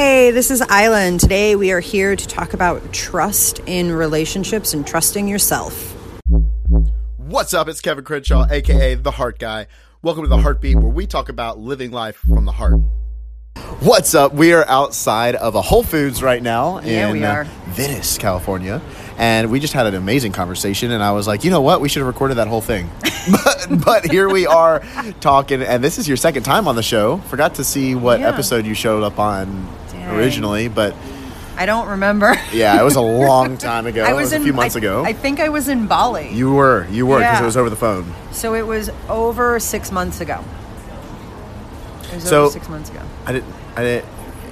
Hey, this is Ayla. Today we are here to talk about trust in relationships and trusting yourself. What's up? It's Kevin Crenshaw, aka The Heart Guy. Welcome to The Heartbeat, where we talk about living life from the heart. What's up? We are outside of a Whole Foods right now Yeah, in we are. uh, Venice, California. And we just had an amazing conversation. And I was like, you know what? We should have recorded that whole thing. but, but here we are talking. And this is your second time on the show. Forgot to see what Yeah. episode you showed up on. Originally. But I don't remember. yeah, it was a long time ago. I it was was in a few months I, ago. I think I was in Bali. you were. You were because Yeah. it was over the phone. so it was over six months ago. It was So- over six months ago. I didn't. I didn't.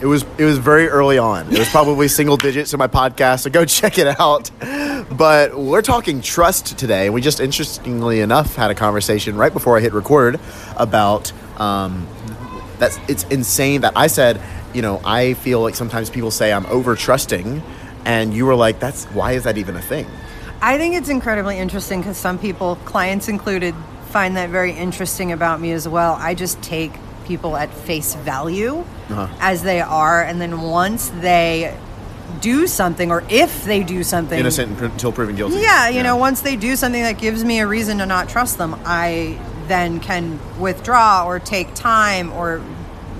It was it was very early on. It was probably single digits in my podcast, so go check it out. But we're talking trust today. We just interestingly enough had a conversation right before I hit record about um, that's it's insane that I said, you know, I feel like sometimes people say I'm over trusting, and you were like, that's why is that even a thing? I think it's incredibly interesting because some people, clients included, find that very interesting about me as well. I just take people at face value Uh-huh. as they are, and then once they do something, or if they do something, Innocent until proven guilty. Yeah, you know, once they do something that gives me a reason to not trust them, I then can withdraw or take time or,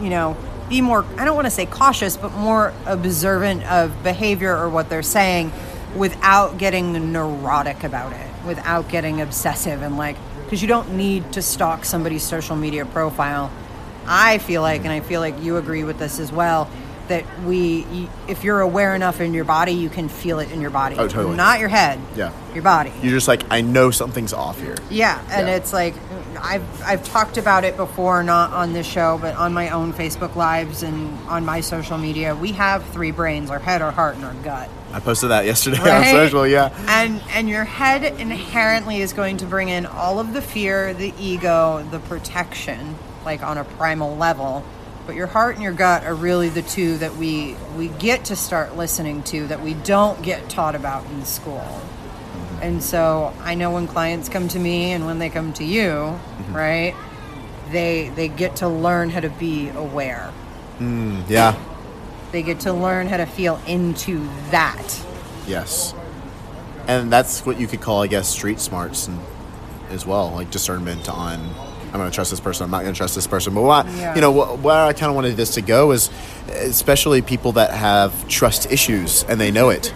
you know, be more, I don't want to say cautious, but more observant of behavior or what they're saying without getting neurotic about it, without getting obsessive and like, because you don't need to stalk somebody's social media profile. I feel like, and I feel like you agree with this as well, that we, if you're aware enough in your body, you can feel it in your body. Oh, totally. Not your head. Yeah. Your body. You're just like, I know something's off here. yeah, and Yeah. it's like I've I've talked about it before, not on this show, but on my own Facebook lives and on my social media. We have three brains: our head, our heart, and our gut. I posted that yesterday on Right? social. Yeah. And and your head inherently is going to bring in all of the fear, the ego, the protection, like on a primal level. But your heart and your gut are really the two that we we get to start listening to that we don't get taught about in school. Mm-hmm. And so I know when clients come to me and when they come to you, mm-hmm. right? They they get to learn how to be aware. Mm, yeah. They get to learn how to feel into that. Yes. And that's what you could call, I guess, street smarts and as well, like discernment on I'm going to trust this person, I'm not going to trust this person. But what, Yeah. you know, wh- where I kind of wanted this to go is especially people that have trust issues and they know it.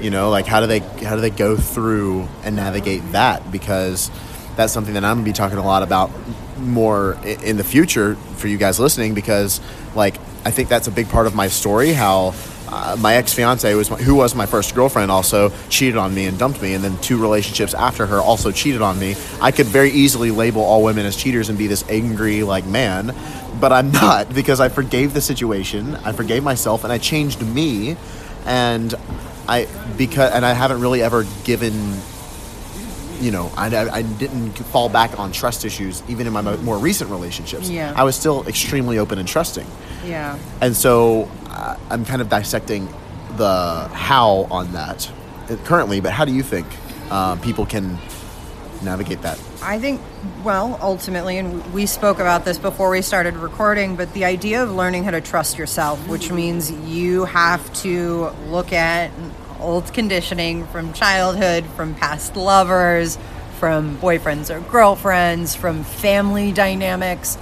You know, like how do they how do they go through and navigate that because that's something that I'm going to be talking a lot about more in the future for you guys listening because like I think that's a big part of my story how uh, my ex fiance was my, who was my first girlfriend also cheated on me and dumped me, and then two relationships after her also cheated on me. I could very easily label all women as cheaters and be this angry like man, but I'm not because I forgave the situation, I forgave myself, and I changed me, and I because and I haven't really ever given you know, I, I didn't fall back on trust issues even in my more recent relationships. Yeah. I was still extremely open and trusting. Yeah. And so I'm kind of dissecting the how on that currently, but how do you think uh, people can navigate that? I think, well, ultimately, and we spoke about this before we started recording, but the idea of learning how to trust yourself, which means you have to look at old conditioning from childhood, from past lovers, from boyfriends or girlfriends, from family dynamics.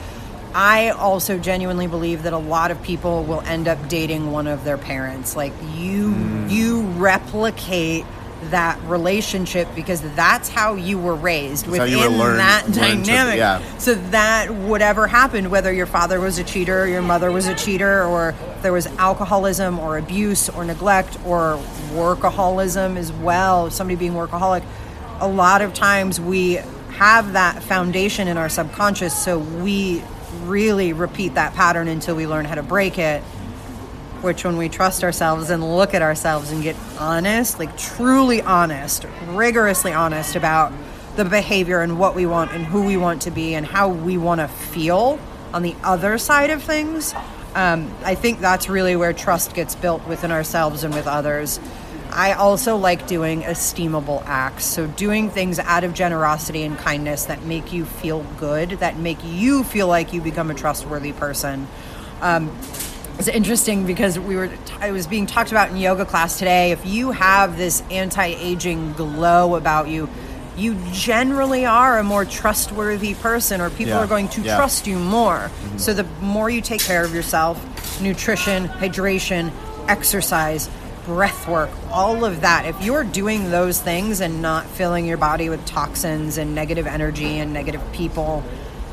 I also genuinely believe that a lot of people will end up dating one of their parents. Like you mm. you replicate that relationship because that's how you were raised That's within were learned- that learned to- dynamic. yeah. So that whatever happened, whether your father was a cheater, your mother was a cheater, or there was alcoholism or abuse or neglect or workaholism as well, somebody being workaholic, a lot of times we have that foundation in our subconscious, so we really repeat that pattern until we learn how to break it. Which, when we trust ourselves and look at ourselves and get honest, like truly honest, rigorously honest about the behavior and what we want and who we want to be and how we want to feel on the other side of things, um, I think that's really where trust gets built within ourselves and with others. I also like doing esteemable acts. So, doing things out of generosity and kindness that make you feel good, that make you feel like you become a trustworthy person. Um, it's interesting because we were it was being talked about in yoga class today if you have this anti-aging glow about you you generally are a more trustworthy person or people Yeah, are going to yeah. trust you more so the more you take care of yourself nutrition hydration exercise breath work all of that. If you're doing those things and not filling your body with toxins and negative energy and negative people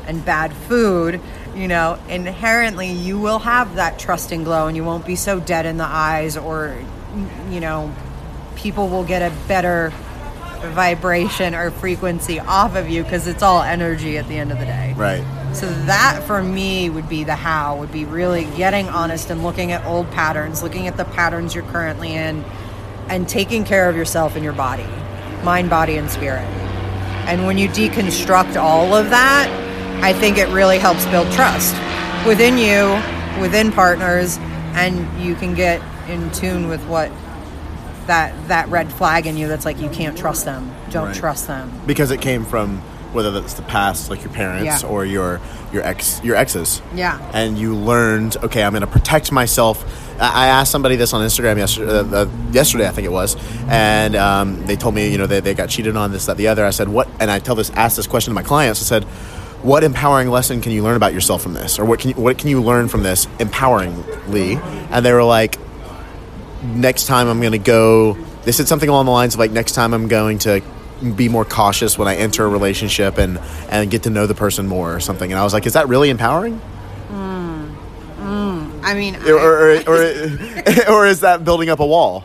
and bad food, you know, inherently you will have that trust and glow and you won't be so dead in the eyes or, you know, people will get a better vibration or frequency off of you because it's all energy at the end of the day. Right. So that for me would be the how, would be really getting honest and looking at old patterns, looking at the patterns you're currently in, and taking care of yourself and your body, mind, body, and spirit. And when you deconstruct all of that, I think it really helps build trust within you, within partners, and you can get in tune with what that that red flag in you that's like you can't trust them. Don't Right. trust them. Because it came from whether that's the past, like your parents Yeah. or your your ex your exes. Yeah. And you learned, okay, I'm going to protect myself. I asked somebody this on Instagram yesterday, uh, uh, yesterday I think it was, and um, they told me, you know, they, they got cheated on this, that, the other. I said, what? And I tell this, asked this question to my clients. I said, what empowering lesson can you learn about yourself from this, or what can you, what can you learn from this empoweringly? And they were like, next time I'm going to go. They said something along the lines of like, next time I'm going to be more cautious when I enter a relationship and and get to know the person more or something. And I was like, is that really empowering? Mm. Mm. I mean, or or, or, or is that building up a wall?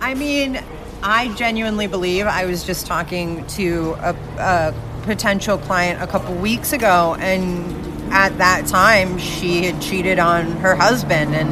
I mean, I genuinely believe I was just talking to a, a potential client a couple weeks ago, and at that time, she had cheated on her husband, and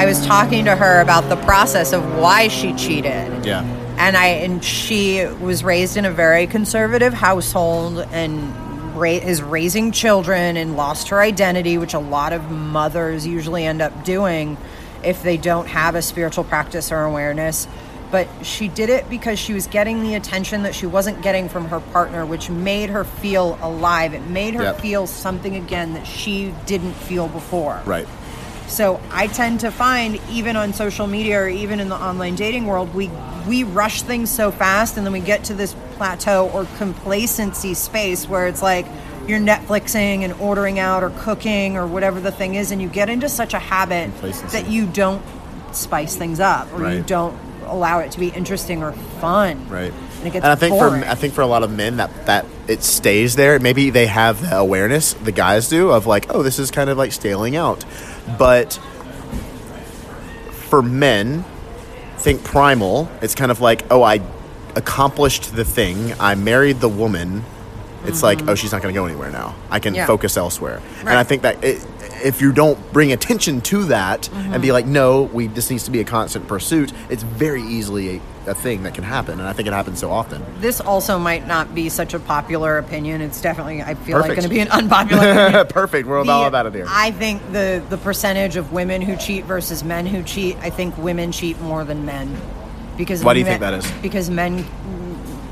I was talking to her about the process of why she cheated. Yeah. And I and she was raised in a very conservative household and ra- is raising children and lost her identity, which a lot of mothers usually end up doing if they don't have a spiritual practice or awareness. But she did it because she was getting the attention that she wasn't getting from her partner, which made her feel alive. It made her Yep. feel something again that she didn't feel before. Right. So I tend to find even on social media or even in the online dating world, we we rush things so fast and then we get to this plateau or complacency space where it's like you're Netflixing and ordering out or cooking or whatever the thing is, and you get into such a habit that you don't spice things up or you don't allow it to be interesting or fun. Right. And it gets and I think boring. for I think for a lot of men that that it stays there. Maybe they have the awareness, the guys do, of like, oh, this is kind of like staling out. But for men, think primal. It's kind of like, oh, I accomplished the thing. I married the woman. It's like, oh, she's not going to go anywhere now. I can Mm-hmm. Yeah. focus elsewhere. And I think that it, if you don't bring attention to that and Mm-hmm. be like, no, we this needs to be a constant pursuit, it's very easily a, thing that can happen. And I think it happens so often. this also might not be such a popular opinion. It's definitely I feel like going to be an unpopular opinion. Perfect. We're The- all about it here. I think the the percentage of women who cheat versus men who cheat, I think women cheat more than men. Because Why do you men- think that is? Because men,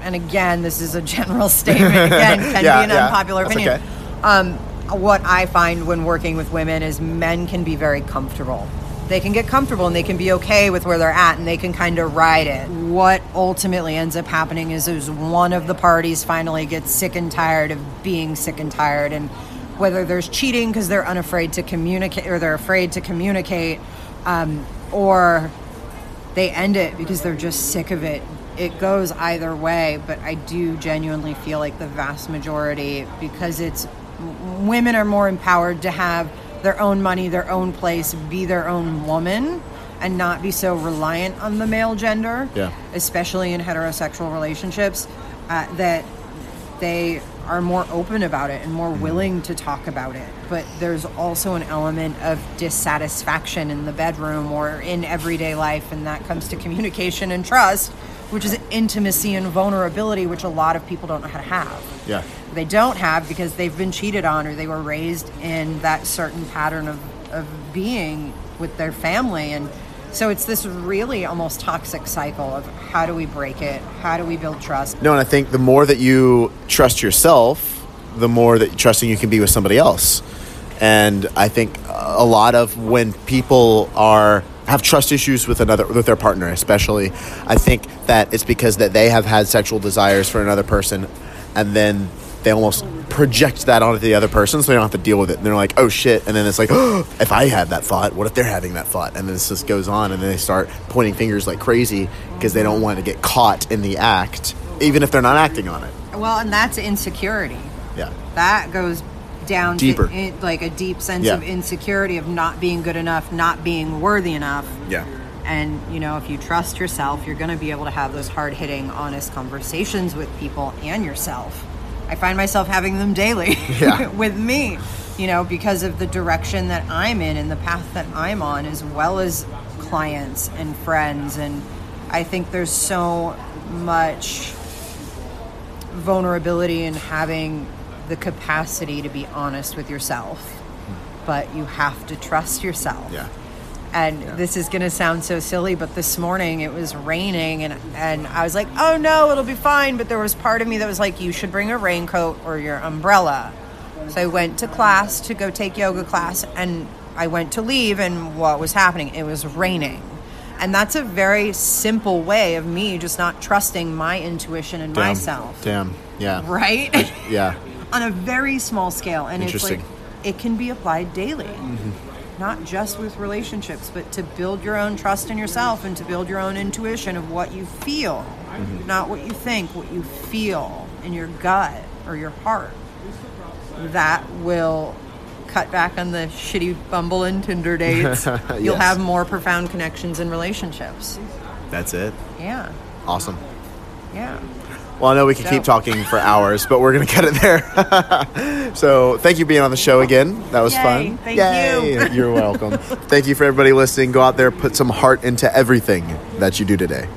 and again, this is a general statement. Again, can Yeah, be an yeah, unpopular opinion. okay. Um, what I find when working with women is men can be very comfortable. They can get comfortable and they can be okay with where they're at and they can kind of ride it. What ultimately ends up happening is is one of the parties finally gets sick and tired of being sick and tired and whether there's cheating because they're unafraid to communicate or they're afraid to communicate um, or they end it because they're just sick of it. It goes either way, but I do genuinely feel like the vast majority, because it's women are more empowered to have their own money, their own place, be their own woman, and not be so reliant on the male gender, Yeah. especially in heterosexual relationships, uh, that they are more open about it and more willing to talk about it. But there's also an element of dissatisfaction in the bedroom or in everyday life, and that comes to communication and trust, which is intimacy and vulnerability, which a lot of people don't know how to have. yeah. They don't have because they've been cheated on or they were raised in that certain pattern of, of being with their family. And so it's this really almost toxic cycle of how do we break it? How do we build trust? No, and I think the more that you trust yourself, the more that trusting you can be with somebody else. And I think a lot of when people are have trust issues with another with their partner especially. I think that it's because that they have had sexual desires for another person and then they almost project that onto the other person so they don't have to deal with it. And they're like oh shit. And then it's like oh, if i had that thought what if they're having that thought? And then this just goes on and then they start pointing fingers like crazy because they don't want to get caught in the act even if they're not acting on it. Well, and that's insecurity. yeah. That goes down Deeper. to in, like a deep sense Yeah. of insecurity of not being good enough, not being worthy enough. yeah And you know, if you trust yourself, you're going to be able to have those hard hitting, honest conversations with people and yourself. I find myself having them daily Yeah. with me, you know, because of the direction that I'm in and the path that I'm on, as well as clients and friends. And I think there's so much vulnerability in having the capacity to be honest with yourself, but you have to trust yourself. yeah And this is going to sound so silly, but this morning it was raining, and and I was like, "Oh no, it'll be fine." But there was part of me that was like, "You should bring a raincoat or your umbrella." So I went to class to go take yoga class, and I went to leave, and what was happening? It was raining, and that's a very simple way of me just not trusting my intuition and damn myself, damn yeah right? yeah On a very small scale, and it's like it can be applied daily mm-hmm. not just with relationships, but to build your own trust in yourself and to build your own intuition of what you feel, mm-hmm. not what you think, what you feel in your gut or your heart. That will cut back on the shitty Bumble and Tinder dates. You'll have more profound connections in relationships. that's it Yeah, awesome yeah. Well, I know we could keep talking for hours, but we're going to cut it there. so, thank you for being on the show again. That was Yay. fun. Thank Yay. you. You're welcome. thank you for everybody listening. Go out there, put some heart into everything that you do today.